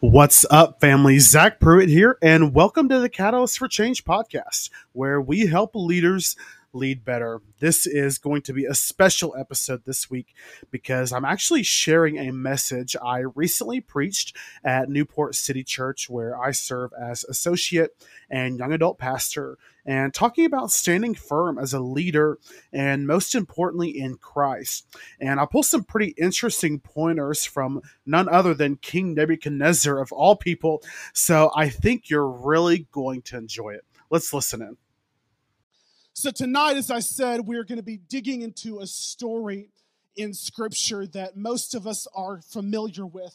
What's up, family? Zach Prewitt here, and welcome to the Catalyst for Change podcast, where we help leaders lead better. This is going to be a special episode this week because I'm actually sharing a message I recently preached at Newport City Church, where I serve as associate and young adult pastor, and talking about standing firm as a leader and most importantly in Christ. And I'll pull some pretty interesting pointers from none other than King Nebuchadnezzar of all people. So I think you're really going to enjoy it. Let's listen in. So, tonight, as I said, we're going to be digging into a story in Scripture that most of us are familiar with.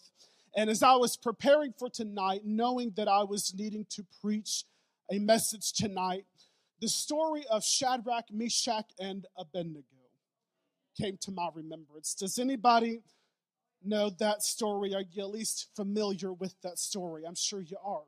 And as I was preparing for tonight, knowing that I was needing to preach a message tonight, the story of Shadrach, Meshach, and Abednego came to my remembrance. Does anybody know that story? Are you at least familiar with that story? I'm sure you are.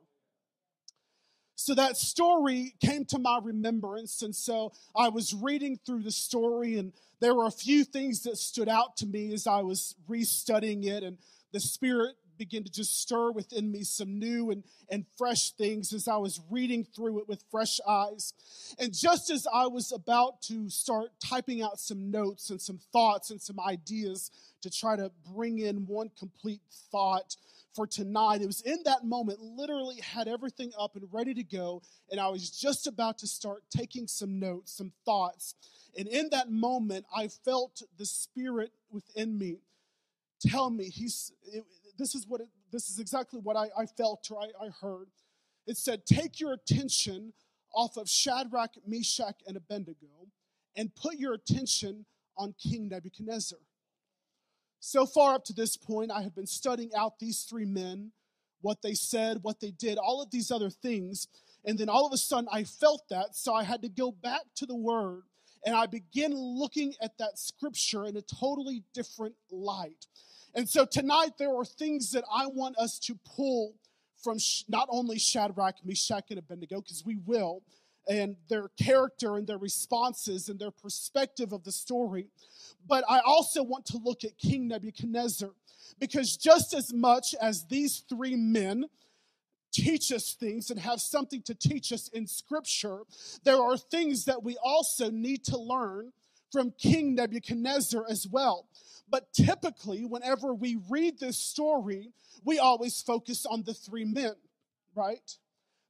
So that story came to my remembrance. And so I was reading through the story, and there were a few things that stood out to me as I was restudying it. And the Spirit began to just stir within me some new and, and fresh things as I was reading through it with fresh eyes. And just as I was about to start typing out some notes and some thoughts and some ideas to try to bring in one complete thought for tonight. It was in that moment, literally had everything up and ready to go. And I was just about to start taking some notes, some thoughts. And in that moment, I felt the Spirit within me tell me, he's, it, this is what it, this is exactly what I, I felt or I, I heard. It said, Take your attention off of Shadrach, Meshach, and Abednego and put your attention on King Nebuchadnezzar. So far up to this point, I have been studying out these three men, what they said, what they did, all of these other things. And then all of a sudden, I felt that. So I had to go back to the word and I began looking at that scripture in a totally different light. And so tonight, there are things that I want us to pull from not only Shadrach, Meshach, and Abednego, because we will, and their character and their responses and their perspective of the story. But I also want to look at King Nebuchadnezzar because just as much as these three men teach us things and have something to teach us in Scripture, there are things that we also need to learn from King Nebuchadnezzar as well. But typically, whenever we read this story, we always focus on the three men, right?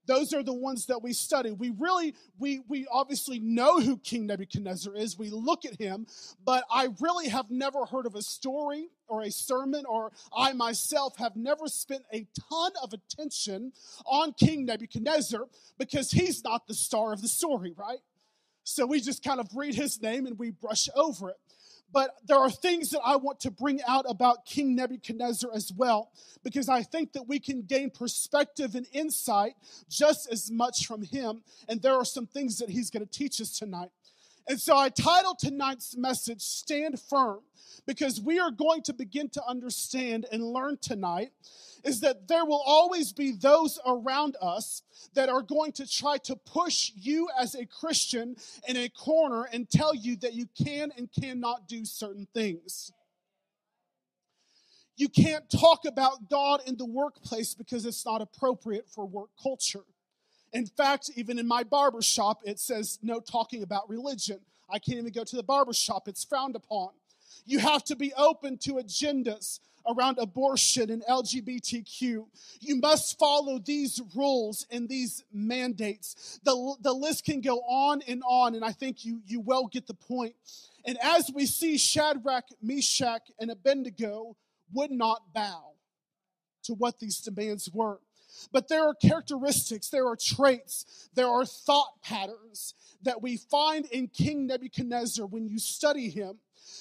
those are the ones that we study we really we we obviously know who king nebuchadnezzar is we look at him but i really have never heard of a story or a sermon or i myself have never spent a ton of attention on king nebuchadnezzar because he's not the star of the story right so we just kind of read his name and we brush over it but there are things that I want to bring out about King Nebuchadnezzar as well, because I think that we can gain perspective and insight just as much from him. And there are some things that he's going to teach us tonight. And so I titled tonight's message, Stand Firm, because we are going to begin to understand and learn tonight is that there will always be those around us that are going to try to push you as a Christian in a corner and tell you that you can and cannot do certain things. You can't talk about God in the workplace because it's not appropriate for work culture. In fact, even in my barber shop, it says no talking about religion. I can't even go to the barber shop, it's frowned upon. You have to be open to agendas around abortion and LGBTQ. You must follow these rules and these mandates. The, the list can go on and on, and I think you, you well get the point. And as we see, Shadrach, Meshach, and Abednego would not bow to what these demands were. But there are characteristics, there are traits, there are thought patterns that we find in King Nebuchadnezzar when you study him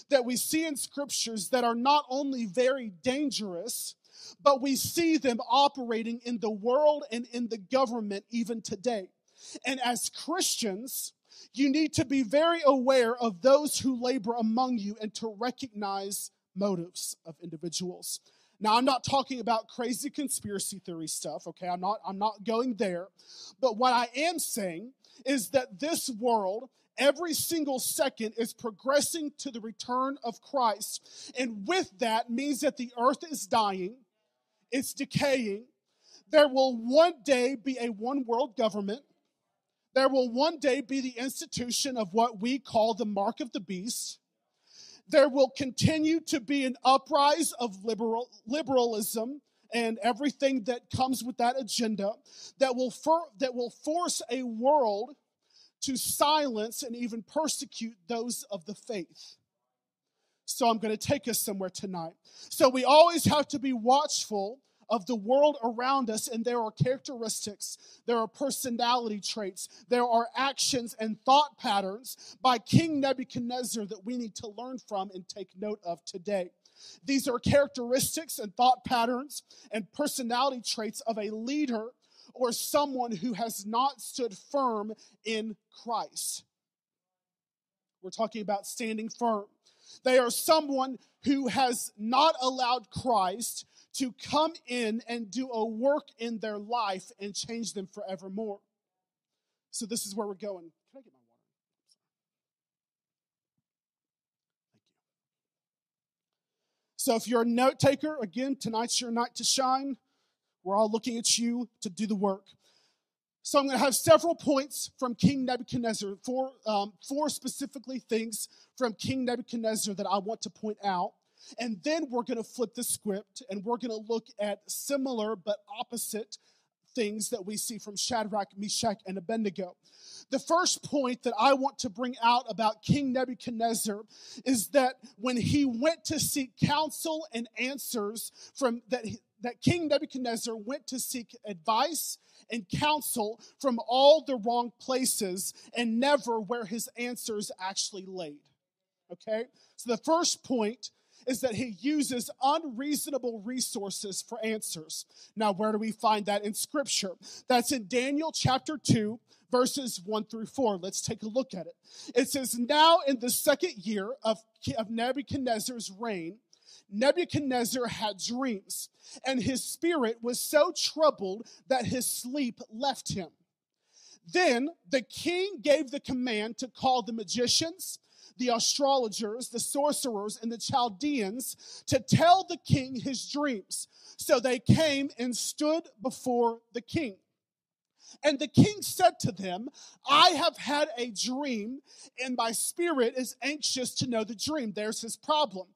that we see in scriptures that are not only very dangerous, but we see them operating in the world and in the government even today. And as Christians, you need to be very aware of those who labor among you and to recognize motives of individuals. Now, I'm not talking about crazy conspiracy theory stuff, okay? I'm not I'm not going there. But what I am saying is that this world every single second is progressing to the return of Christ. And with that means that the earth is dying, it's decaying, There will one day be a one world government. There will one day be the institution of what we call the mark of the beast. There will continue to be an uprise of liberal, liberalism and everything that comes with that agenda that will, for, that will force a world to silence and even persecute those of the faith. So I'm going to take us somewhere tonight. So we always have to be watchful of the world around us, and there are characteristics, there are personality traits, there are actions and thought patterns by King Nebuchadnezzar that we need to learn from and take note of today. These are characteristics and thought patterns and personality traits of a leader or someone who has not stood firm in Christ. We're talking about standing firm. They are someone who has not allowed Christ to come in and do a work in their life and change them forevermore. So, this is where we're going. Can I get my water? Thank you. So, if you're a note taker, again, tonight's your night to shine. We're all looking at you to do the work. So I'm going to have several points from King Nebuchadnezzar, four, um, four specifically things from King Nebuchadnezzar that I want to point out. And then we're going to flip the script and we're going to look at similar but opposite things that we see from Shadrach, Meshach, and Abednego. The first point that I want to bring out about King Nebuchadnezzar is that when he went to seek counsel and answers from that, that King Nebuchadnezzar went to seek advice and counsel from all the wrong places and never where his answers actually laid. Okay? So the first point is that he uses unreasonable resources for answers. Now, where do we find that in Scripture? That's in Daniel chapter 2, verses 1 through 4. Let's take a look at it. It says, Now in the second year of, of Nebuchadnezzar's reign, Nebuchadnezzar had dreams, and his spirit was so troubled that his sleep left him. Then the king gave the command to call the magicians the astrologers, the sorcerers, and the Chaldeans to tell the king his dreams. So they came and stood before the king. And the king said to them, I have had a dream, and my spirit is anxious to know the dream. There's his problem.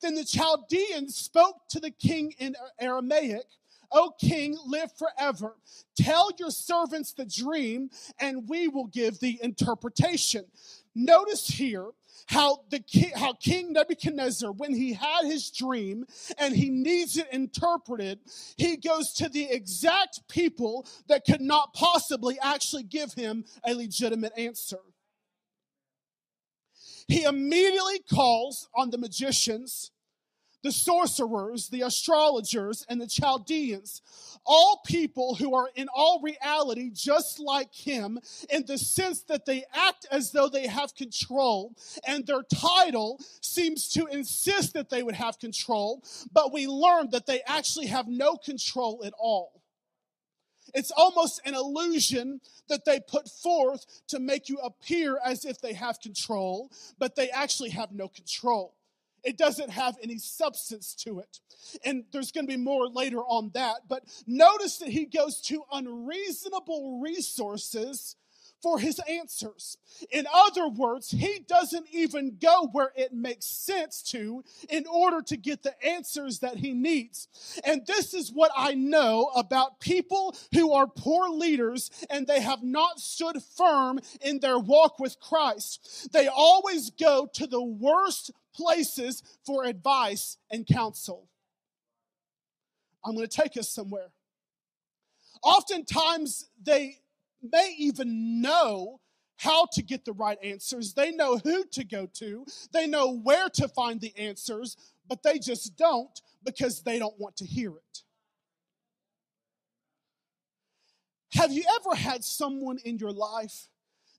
Then the Chaldeans spoke to the king in Aramaic. O king, live forever. Tell your servants the dream, and we will give the interpretation. Notice here how the king, how King Nebuchadnezzar, when he had his dream and he needs it interpreted, he goes to the exact people that could not possibly actually give him a legitimate answer. He immediately calls on the magicians the sorcerers, the astrologers, and the Chaldeans, all people who are in all reality just like him in the sense that they act as though they have control, and their title seems to insist that they would have control, but we learn that they actually have no control at all. It's almost an illusion that they put forth to make you appear as if they have control, but they actually have no control. It doesn't have any substance to it. And there's going to be more later on that. But notice that he goes to unreasonable resources for his answers. In other words, he doesn't even go where it makes sense to in order to get the answers that he needs. And this is what I know about people who are poor leaders and they have not stood firm in their walk with Christ. They always go to the worst places for advice and counsel. I'm going to take us somewhere. Oftentimes, they may even know how to get the right answers. They know who to go to. They know where to find the answers, but they just don't because they don't want to hear it. Have you ever had someone in your life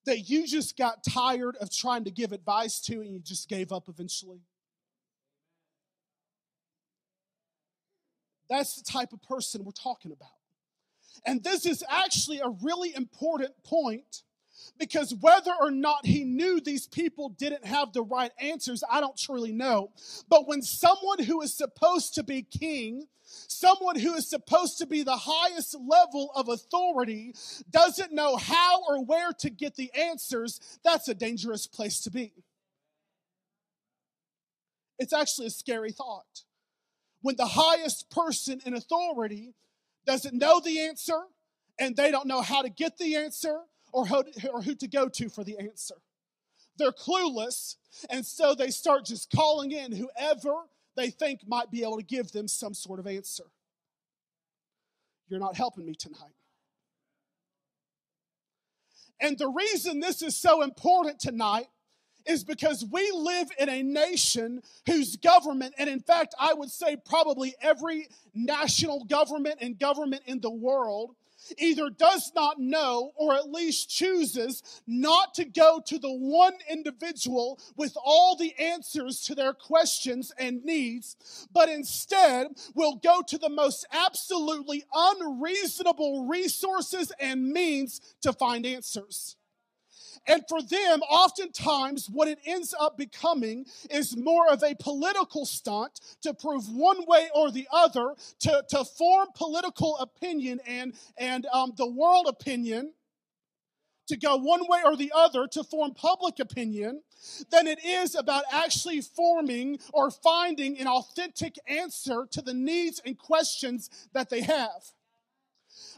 that you just got tired of trying to give advice to and you just gave up eventually? That's the type of person we're talking about. And this is actually a really important point because whether or not he knew these people didn't have the right answers, I don't truly know. But when someone who is supposed to be king, someone who is supposed to be the highest level of authority, doesn't know how or where to get the answers, that's a dangerous place to be. It's actually a scary thought. When the highest person in authority doesn't know the answer and they don't know how to get the answer or who, or who to go to for the answer. They're clueless, and so they start just calling in whoever they think might be able to give them some sort of answer. You're not helping me tonight. And the reason this is so important tonight is because we live in a nation whose government, and in fact, I would say probably every national government and government in the world, either does not know or at least chooses not to go to the one individual with all the answers to their questions and needs, but instead will go to the most absolutely unreasonable resources and means to find answers. And for them, oftentimes, what it ends up becoming is more of a political stunt to prove one way or the other, to, to form political opinion and, and um, the world opinion, to go one way or the other to form public opinion, than it is about actually forming or finding an authentic answer to the needs and questions that they have.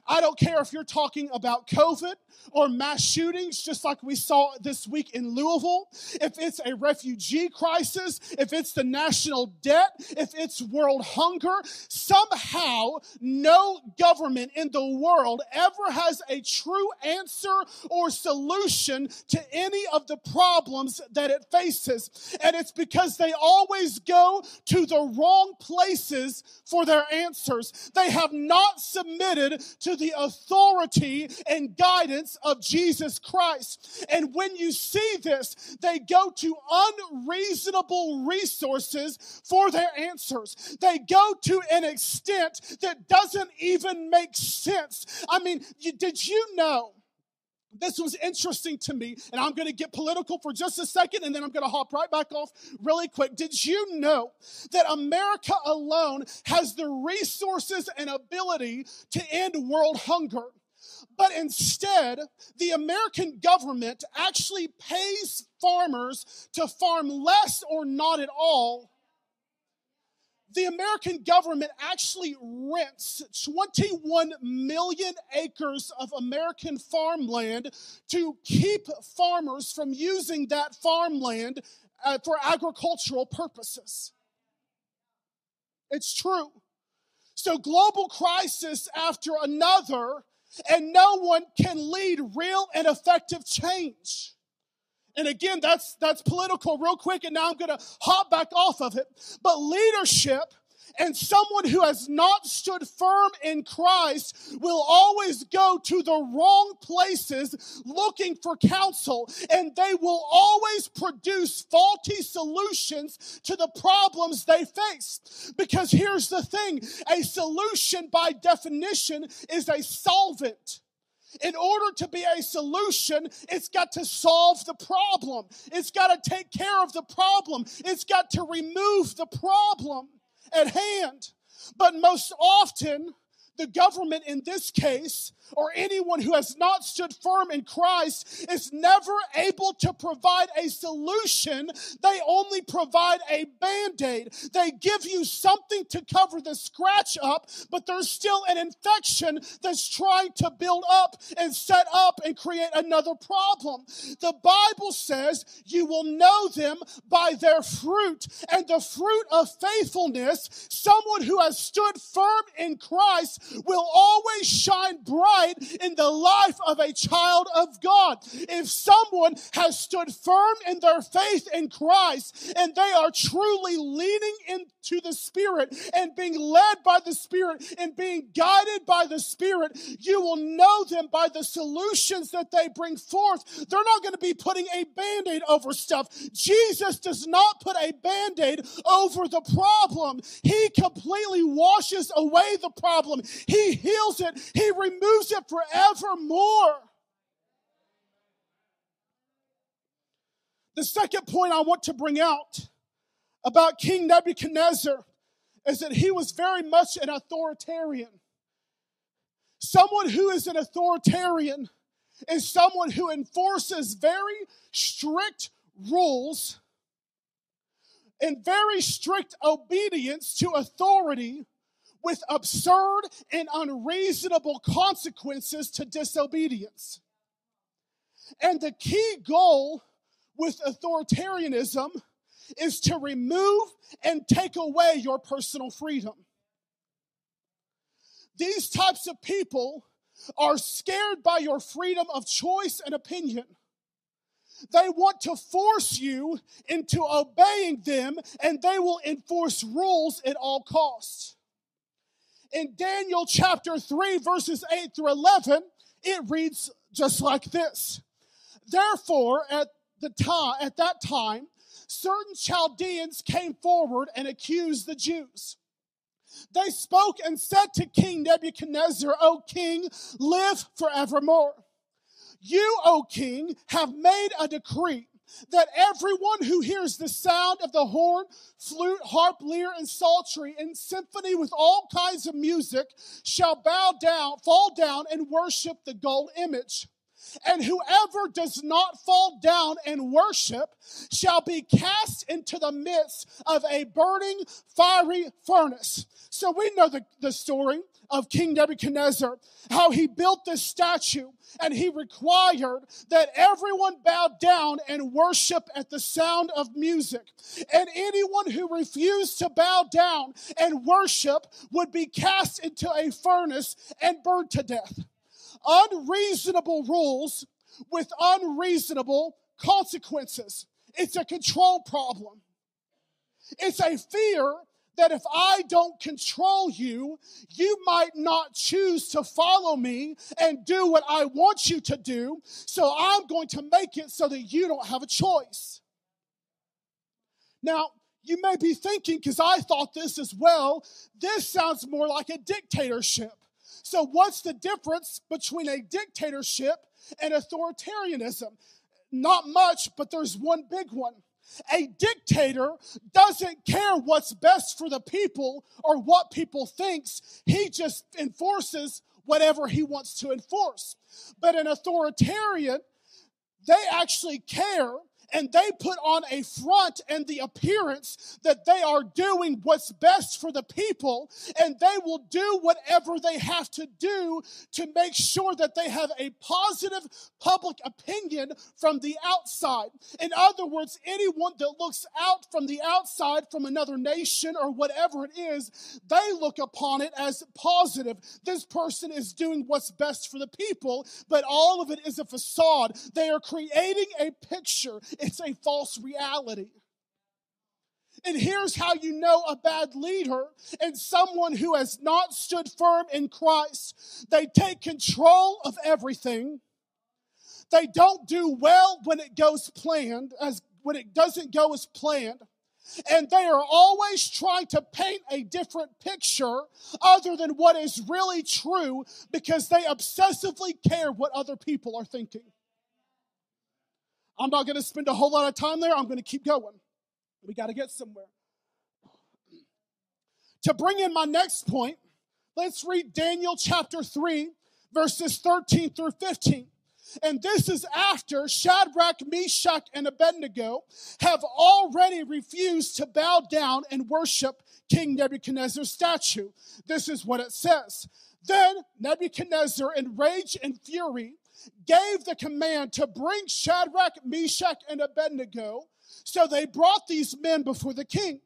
I don't care if you're talking about COVID or mass shootings, just like we saw this week in Louisville, if it's a refugee crisis, if it's the national debt, if it's world hunger, somehow no government in the world ever has a true answer or solution to any of the problems that it faces. And it's because they always go to the wrong places for their answers. They have not submitted to the authority and guidance of Jesus Christ. And when you see this, they go to unreasonable resources for their answers. They go to an extent that doesn't even make sense. I mean, did you know? This was interesting to me, and I'm going to get political for just a second, and then I'm going to hop right back off really quick. Did you know that America alone has the resources and ability to end world hunger? But instead, the American government actually pays farmers to farm less or not at all the American government actually rents 21 million acres of American farmland to keep farmers from using that farmland uh, for agricultural purposes. It's true. So, global crisis after another, and no one can lead real and effective change. And again, that's that's political real quick, and now I'm gonna hop back off of it. But leadership and someone who has not stood firm in Christ will always go to the wrong places looking for counsel, and they will always produce faulty solutions to the problems they face. Because here's the thing a solution, by definition, is a solvent. In order to be a solution, it's got to solve the problem. It's got to take care of the problem. It's got to remove the problem at hand. But most often, the government in this case, or anyone who has not stood firm in Christ, is never able to provide a solution. They only provide a band aid. They give you something to cover the scratch up, but there's still an infection that's trying to build up and set up and create another problem. The Bible says you will know them by their fruit, and the fruit of faithfulness, someone who has stood firm in Christ will always shine bright in the life of a child of God. If someone has stood firm in their faith in Christ and they are truly leaning into the Spirit and being led by the Spirit and being guided by the Spirit, you will know them by the solutions that they bring forth. They're not going to be putting a band aid over stuff. Jesus does not put a band aid over the problem, He completely washes away the problem. He heals it, He removes it forevermore. The second point I want to bring out about King Nebuchadnezzar is that he was very much an authoritarian. Someone who is an authoritarian is someone who enforces very strict rules and very strict obedience to authority with absurd and unreasonable consequences to disobedience. And the key goal with authoritarianism is to remove and take away your personal freedom. These types of people are scared by your freedom of choice and opinion. They want to force you into obeying them, and they will enforce rules at all costs. In Daniel chapter 3, verses 8 through 11, it reads just like this Therefore, at the time, at that time, certain Chaldeans came forward and accused the Jews. They spoke and said to King Nebuchadnezzar, O king, live forevermore. You, O king, have made a decree that everyone who hears the sound of the horn, flute, harp, lyre, and psaltery in symphony with all kinds of music shall bow down, fall down, and worship the gold image. And whoever does not fall down and worship shall be cast into the midst of a burning fiery furnace. So we know the, the story of King Nebuchadnezzar, how he built this statue and he required that everyone bow down and worship at the sound of music. And anyone who refused to bow down and worship would be cast into a furnace and burned to death unreasonable rules with unreasonable consequences. It's a control problem. It's a fear that if I don't control you, you might not choose to follow me and do what I want you to do. So I'm going to make it so that you don't have a choice. Now, you may be thinking, because I thought this as well, this sounds more like a dictatorship. So, what's the difference between a dictatorship and authoritarianism? Not much, but there's one big one. A dictator doesn't care what's best for the people or what people thinks. He just enforces whatever he wants to enforce. But an authoritarian, they actually care and they put on a front and the appearance that they are doing what's best for the people, and they will do whatever they have to do to make sure that they have a positive public opinion from the outside. In other words, anyone that looks out from the outside from another nation or whatever it is, they look upon it as positive. This person is doing what's best for the people, but all of it is a facade. They are creating a picture it's a false reality. And here's how you know a bad leader and someone who has not stood firm in Christ. They take control of everything. They don't do well when it goes planned, as when it doesn't go as planned. And they are always trying to paint a different picture other than what is really true because they obsessively care what other people are thinking. I'm not going to spend a whole lot of time there. I'm going to keep going. We got to get somewhere. To bring in my next point, let's read Daniel chapter 3, verses 13 through 15. And this is after Shadrach, Meshach, and Abednego have already refused to bow down and worship King Nebuchadnezzar's statue. This is what it says. Then Nebuchadnezzar, in rage and fury, gave the command to bring Shadrach, Meshach, and Abednego. So they brought these men before the king.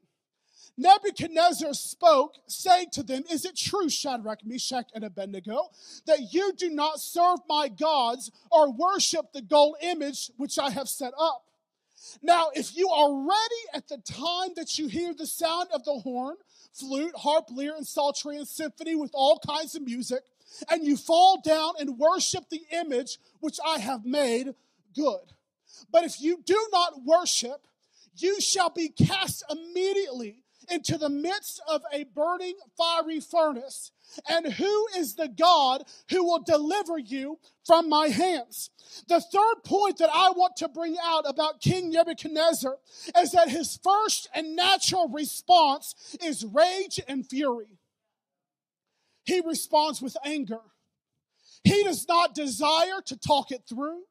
Nebuchadnezzar spoke, saying to them, Is it true, Shadrach, Meshach, and Abednego, that you do not serve my gods or worship the gold image which I have set up? Now, if you are ready at the time that you hear the sound of the horn, flute, harp, lyre, and psaltery, and symphony with all kinds of music, and you fall down and worship the image which I have made good. But if you do not worship, you shall be cast immediately into the midst of a burning fiery furnace. And who is the God who will deliver you from my hands? The third point that I want to bring out about King Nebuchadnezzar is that his first and natural response is rage and fury. He responds with anger. He does not desire to talk it through.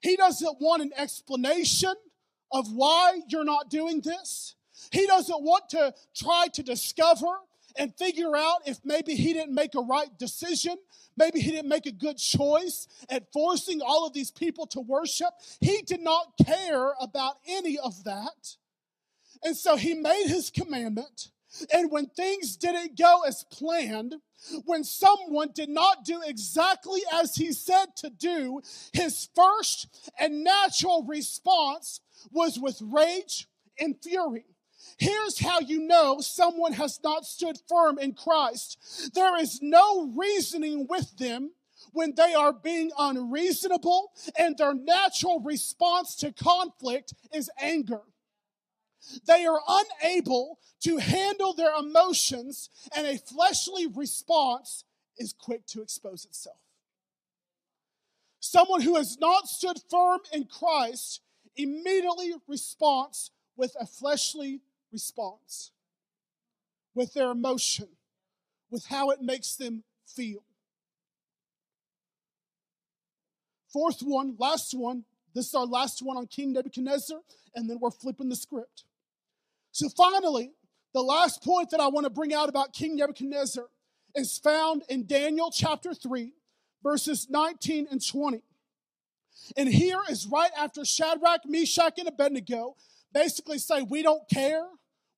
He doesn't want an explanation of why you're not doing this. He doesn't want to try to discover and figure out if maybe he didn't make a right decision. Maybe he didn't make a good choice at forcing all of these people to worship. He did not care about any of that. And so he made his commandment. And when things didn't go as planned, when someone did not do exactly as he said to do, his first and natural response was with rage and fury. Here's how you know someone has not stood firm in Christ. There is no reasoning with them when they are being unreasonable, and their natural response to conflict is anger. They are unable to handle their emotions, and a fleshly response is quick to expose itself. Someone who has not stood firm in Christ immediately responds with a fleshly response, with their emotion, with how it makes them feel. Fourth one, last one. This is our last one on King Nebuchadnezzar, and then we're flipping the script. So, finally, the last point that I want to bring out about King Nebuchadnezzar is found in Daniel chapter 3, verses 19 and 20. And here is right after Shadrach, Meshach, and Abednego basically say, We don't care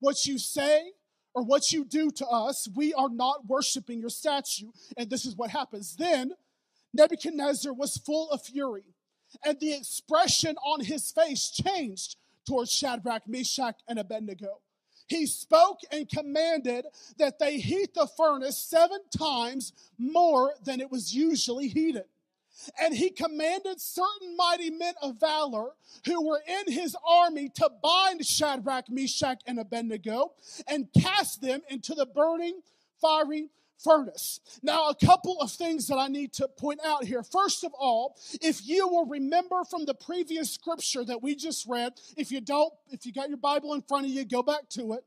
what you say or what you do to us. We are not worshiping your statue. And this is what happens. Then Nebuchadnezzar was full of fury, and the expression on his face changed towards Shadrach, Meshach, and Abednego. He spoke and commanded that they heat the furnace seven times more than it was usually heated. And he commanded certain mighty men of valor who were in his army to bind Shadrach, Meshach, and Abednego and cast them into the burning, fiery furnace. Now, a couple of things that I need to point out here. First of all, if you will remember from the previous scripture that we just read, if you don't, if you got your Bible in front of you, go back to it.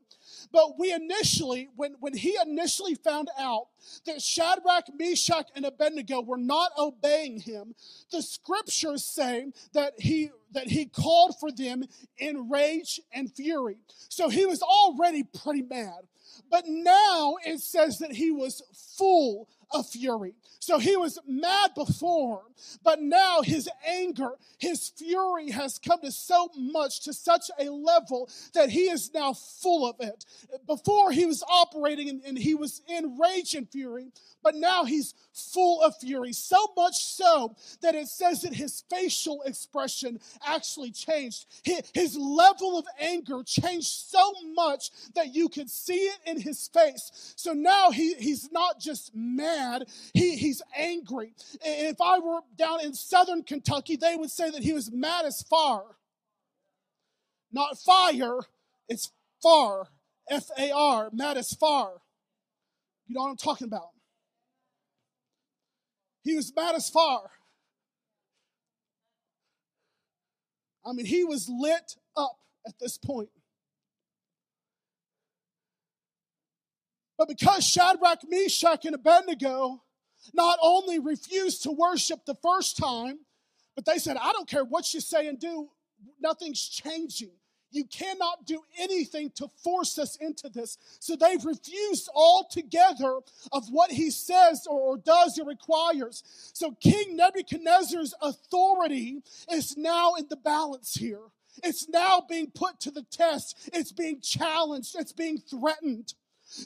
But we initially, when, when he initially found out that Shadrach, Meshach, and Abednego were not obeying him, the scriptures say that he that he called for them in rage and fury. So he was already pretty mad. But now it says that he was full of fury. So he was mad before, but now his anger, his fury has come to so much, to such a level that he is now full of it. Before he was operating and, and he was in rage and fury, but now he's full of fury. So much so that it says that his facial expression actually changed. His level of anger changed so much that you could see it in his face. So now he, he's not just mad, he, he's angry. If I were down in southern Kentucky, they would say that he was mad as far. Not fire, it's far. F A R, mad as far. You know what I'm talking about? He was mad as far. I mean, he was lit up at this point. But because Shadrach, Meshach, and Abednego not only refused to worship the first time, but they said, I don't care what you say and do, nothing's changing. You cannot do anything to force us into this. So they've refused altogether of what he says or, does or requires. So King Nebuchadnezzar's authority is now in the balance here. It's now being put to the test. It's being challenged. It's being threatened.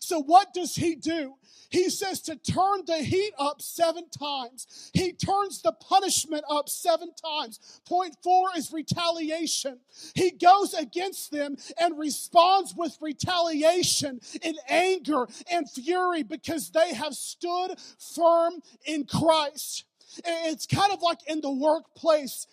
So, what does he do? He says to turn the heat up seven times. He turns the punishment up seven times. Point four is retaliation. He goes against them and responds with retaliation in anger and fury because they have stood firm in Christ. It's kind of like in the workplace.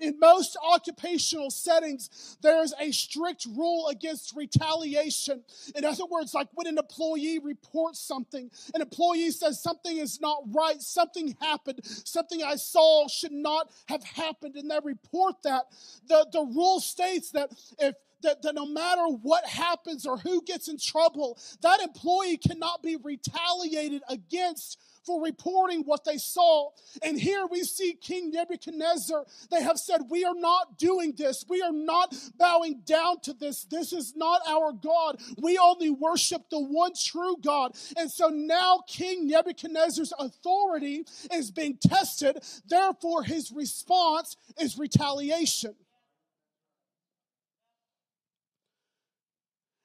In, most occupational settings, there's a strict rule against retaliation. In other words, like when an employee reports something, an employee says something is not right, something happened, something I saw should not have happened, and they report that. The, the rule states that if that, that no matter what happens or who gets in trouble, that employee cannot be retaliated against for reporting what they saw. And here we see King Nebuchadnezzar. They have said, We are not doing this. We are not bowing down to this. This is not our God. We only worship the one true God. And so now King Nebuchadnezzar's authority is being tested. Therefore, his response is retaliation.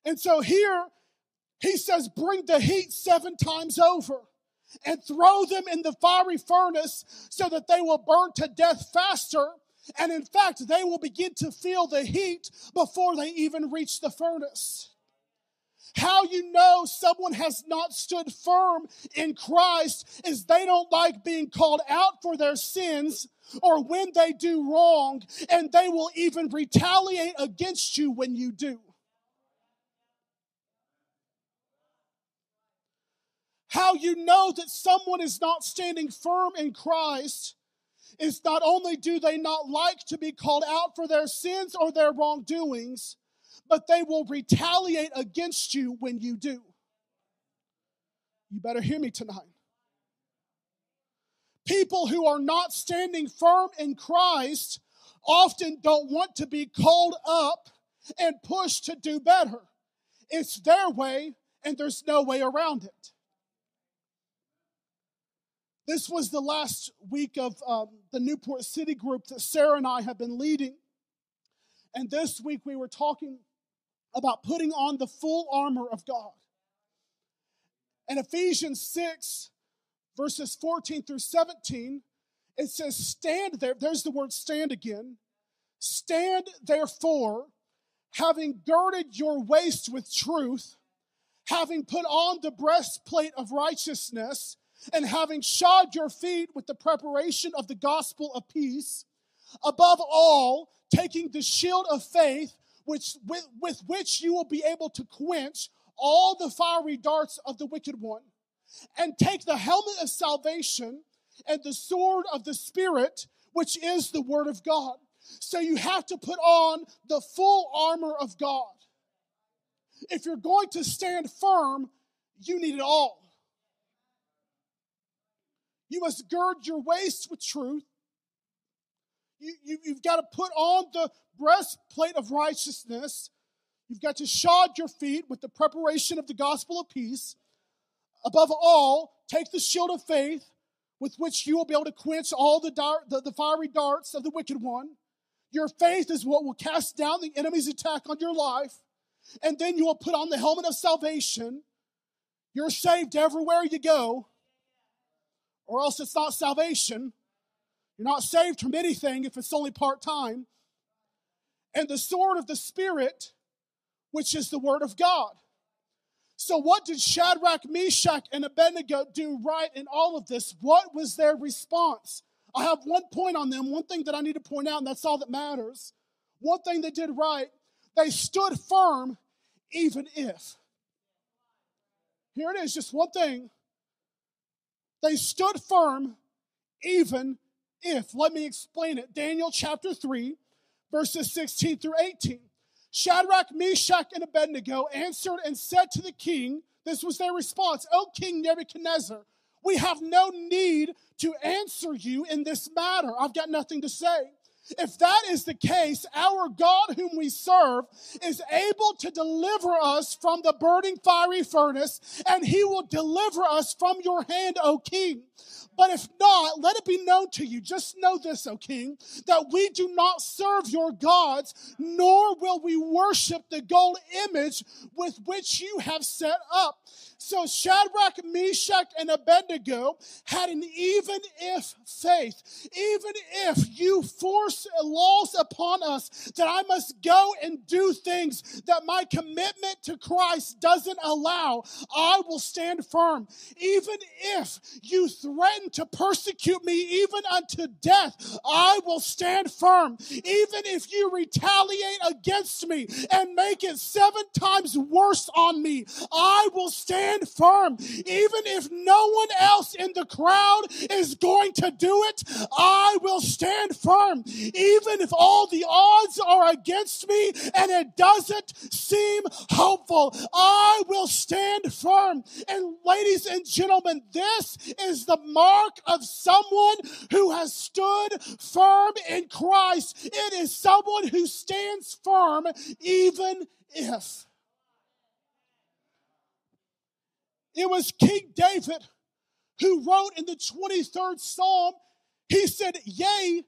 And so here he says, Bring the heat seven times over and throw them in the fiery furnace so that they will burn to death faster. And in fact, they will begin to feel the heat before they even reach the furnace. How you know someone has not stood firm in Christ is they don't like being called out for their sins or when they do wrong, and they will even retaliate against you when you do. How you know that someone is not standing firm in Christ is not only do they not like to be called out for their sins or their wrongdoings, but they will retaliate against you when you do. You better hear me tonight. People who are not standing firm in Christ often don't want to be called up and pushed to do better. It's their way, and there's no way around it. This was the last week of um, the Newport City group that Sarah and I have been leading. And this week we were talking about putting on the full armor of God. In Ephesians 6, verses 14 through 17, it says, Stand there. There's the word stand again. Stand therefore, having girded your waist with truth, having put on the breastplate of righteousness and having shod your feet with the preparation of the gospel of peace, above all, taking the shield of faith, which, with, with which you will be able to quench all the fiery darts of the wicked one, and take the helmet of salvation and the sword of the Spirit, which is the word of God. So you have to put on the full armor of God. If you're going to stand firm, you need it all. You must gird your waist with truth. You, you, you've got to put on the breastplate of righteousness. You've got to shod your feet with the preparation of the gospel of peace. Above all, take the shield of faith with which you will be able to quench all the, the, the fiery darts of the wicked one. Your faith is what will cast down the enemy's attack on your life. And then you will put on the helmet of salvation. You're saved everywhere you go or else it's not salvation. You're not saved from anything if it's only part time. And the sword of the Spirit, which is the Word of God. So, what did Shadrach, Meshach, and Abednego do right in all of this? What was their response? I have one point on them, one thing that I need to point out, and that's all that matters. One thing they did right, they stood firm even if. Here it is, just one thing. They stood firm even if. Let me explain it. Daniel chapter 3, verses 16 through 18. Shadrach, Meshach, and Abednego answered and said to the king, This was their response, O King Nebuchadnezzar, we have no need to answer you in this matter. I've got nothing to say. If that is the case, our God, whom we serve, is able to deliver us from the burning fiery furnace, and he will deliver us from your hand, O king. But if not, let it be known to you. Just know this, O king, that we do not serve your gods, nor will we worship the gold image with which you have set up. So Shadrach, Meshach, and Abednego had an even if faith. Even if you force laws upon us that I must go and do things that my commitment to Christ doesn't allow, I will stand firm. Even if you threaten to persecute me, even unto death, I will stand firm. Even if you retaliate against me and make it seven times worse on me, I will stand firm. Even if no one else in the crowd is going to do it, I will stand firm. Even if all the odds are against me and it doesn't seem hopeful, I will stand firm. And ladies and gentlemen, this is the mark of someone who has stood firm in Christ. It is someone who stands firm even if. It was King David who wrote in the 23rd Psalm, he said, Yea,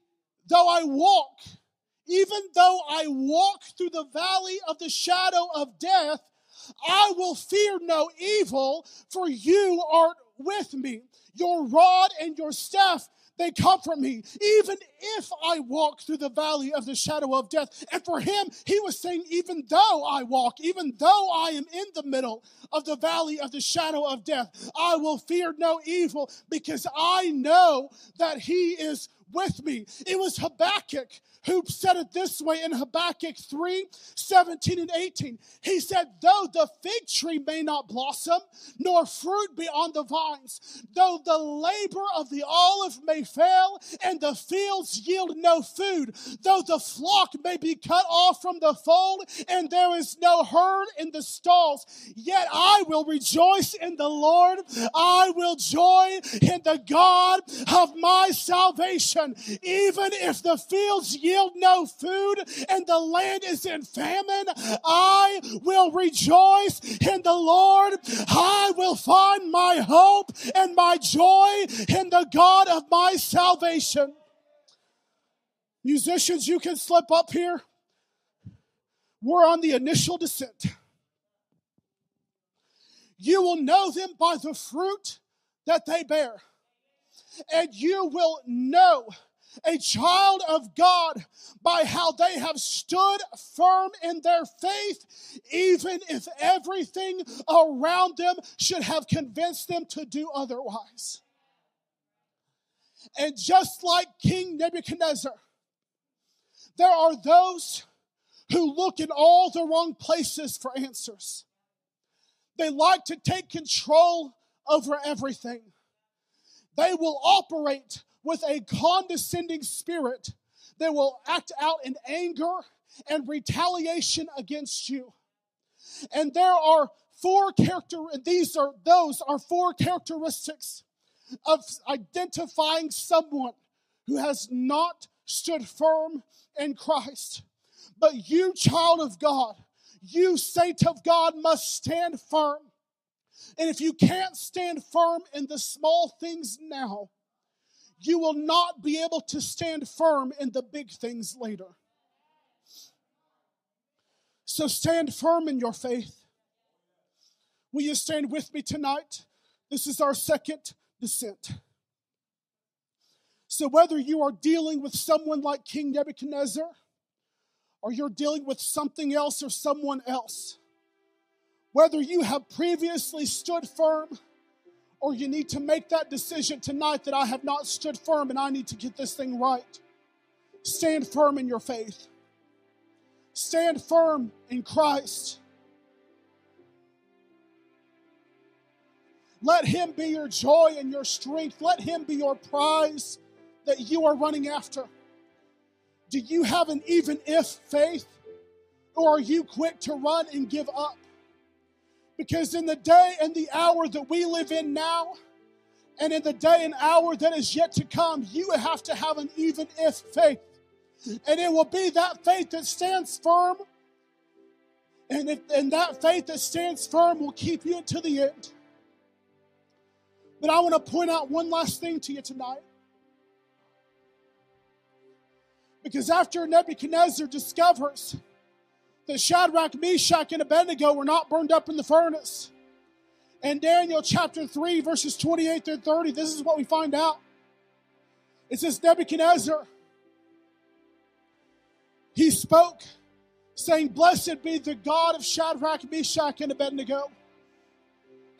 though I walk, even though I walk through the valley of the shadow of death, I will fear no evil, for you are with me. Your rod and your staff, they comfort me, even if I walk through the valley of the shadow of death. And for him, he was saying, even though I walk, even though I am in the middle of the valley of the shadow of death, I will fear no evil because I know that he is with me. It was Habakkuk who said it this way in Habakkuk 3 17 and 18. He said, Though the fig tree may not blossom, nor fruit be on the vines, though the labor of the olive may fail, and the fields yield no food, though the flock may be cut off from the fold, and there is no herd in the stalls, yet I will rejoice in the Lord. I will joy in the God of my salvation. Even if the fields yield no food and the land is in famine, I will rejoice in the Lord. I will find my hope and my joy in the God of my salvation. Musicians, you can slip up here. We're on the initial descent. You will know them by the fruit that they bear. And you will know a child of God by how they have stood firm in their faith, even if everything around them should have convinced them to do otherwise. And just like King Nebuchadnezzar, there are those who look in all the wrong places for answers. They like to take control over everything. They will operate with a condescending spirit They will act out in anger and retaliation against you. And there are four character these are those are four characteristics of identifying someone who has not stood firm in Christ. But you, child of God, you, saint of God, must stand firm. And if you can't stand firm in the small things now, you will not be able to stand firm in the big things later. So stand firm in your faith. Will you stand with me tonight? This is our second descent. So, whether you are dealing with someone like King Nebuchadnezzar, or you're dealing with something else or someone else, whether you have previously stood firm, or you need to make that decision tonight that I have not stood firm and I need to get this thing right. Stand firm in your faith. Stand firm in Christ. Let Him be your joy and your strength. Let Him be your prize that you are running after. Do you have an even if faith? Or are you quick to run and give up? Because in the day and the hour that we live in now, and in the day and hour that is yet to come, you have to have an even if faith. And it will be that faith that stands firm. And, if, and that faith that stands firm will keep you until the end. But I want to point out one last thing to you tonight. Because after Nebuchadnezzar discovers that Shadrach, Meshach, and Abednego were not burned up in the furnace. In Daniel chapter 3, verses 28 through 30, this is what we find out. It says Nebuchadnezzar he spoke, saying, Blessed be the God of Shadrach, Meshach, and Abednego,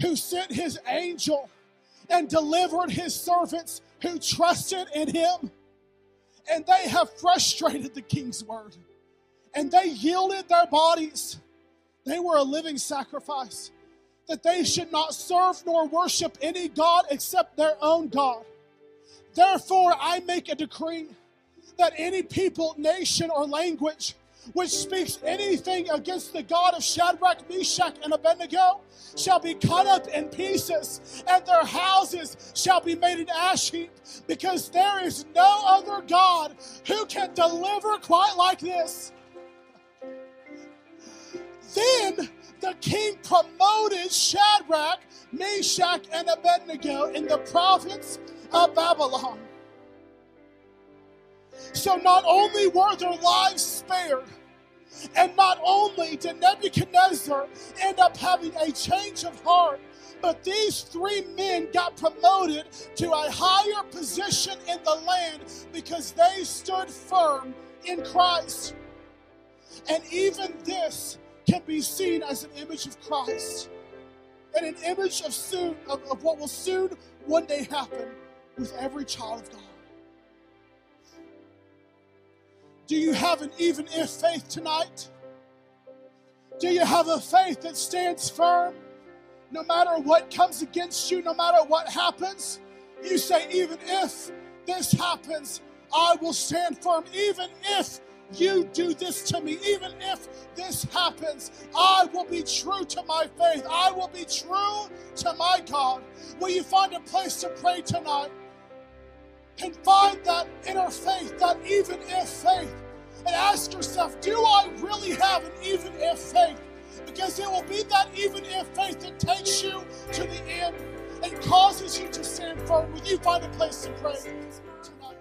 who sent his angel and delivered his servants who trusted in him. And they have frustrated the king's word. And they yielded their bodies. They were a living sacrifice. That they should not serve nor worship any God except their own God. Therefore, I make a decree that any people, nation, or language which speaks anything against the God of Shadrach, Meshach, and Abednego shall be cut up in pieces, and their houses shall be made an ash heap, because there is no other God who can deliver quite like this. Then the king promoted Shadrach, Meshach, and Abednego in the province of Babylon. So not only were their lives spared, and not only did Nebuchadnezzar end up having a change of heart, but these three men got promoted to a higher position in the land because they stood firm in Christ. And even this can be seen as an image of Christ and an image of soon of, of what will soon one day happen with every child of God. Do you have an even if faith tonight? Do you have a faith that stands firm no matter what comes against you, no matter what happens? You say, even if this happens, I will stand firm. Even if you do this to me, even if this happens, I will be true to my faith. I will be true to my God. Will you find a place to pray tonight? and find that inner faith, that even if faith, and ask yourself, do I really have an even if faith? Because it will be that even if faith that takes you to the end and causes you to stand firm. Will you find a place to pray tonight?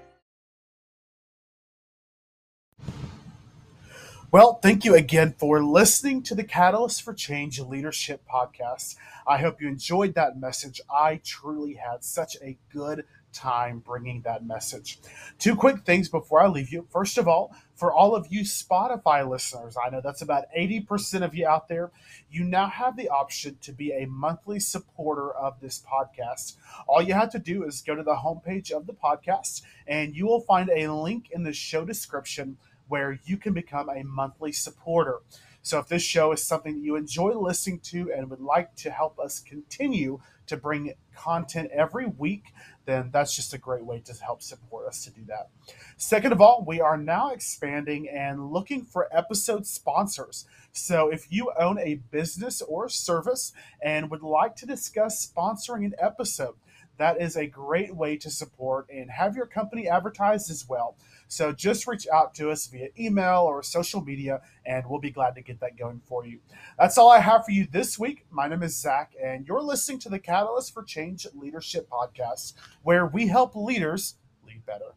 Well, thank you again for listening to the Catalyst for Change Leadership podcast. I hope you enjoyed that message. I truly had such a good time bringing that message. Two quick things before I leave you. First of all, for all of you Spotify listeners, I know that's about 80% of you out there, you now have the option to be a monthly supporter of this podcast. All you have to do is go to the homepage of the podcast and you will find a link in the show description where you can become a monthly supporter. So if this show is something that you enjoy listening to and would like to help us continue to bring content every week, then that's just a great way to help support us to do that. Second of all, we are now expanding and looking for episode sponsors. So if you own a business or service and would like to discuss sponsoring an episode, that is a great way to support and have your company advertised as well. So just reach out to us via email or social media, and we'll be glad to get that going for you. That's all I have for you this week. My name is Zach, and you're listening to the Catalyst for Change Leadership podcast, where we help leaders lead better.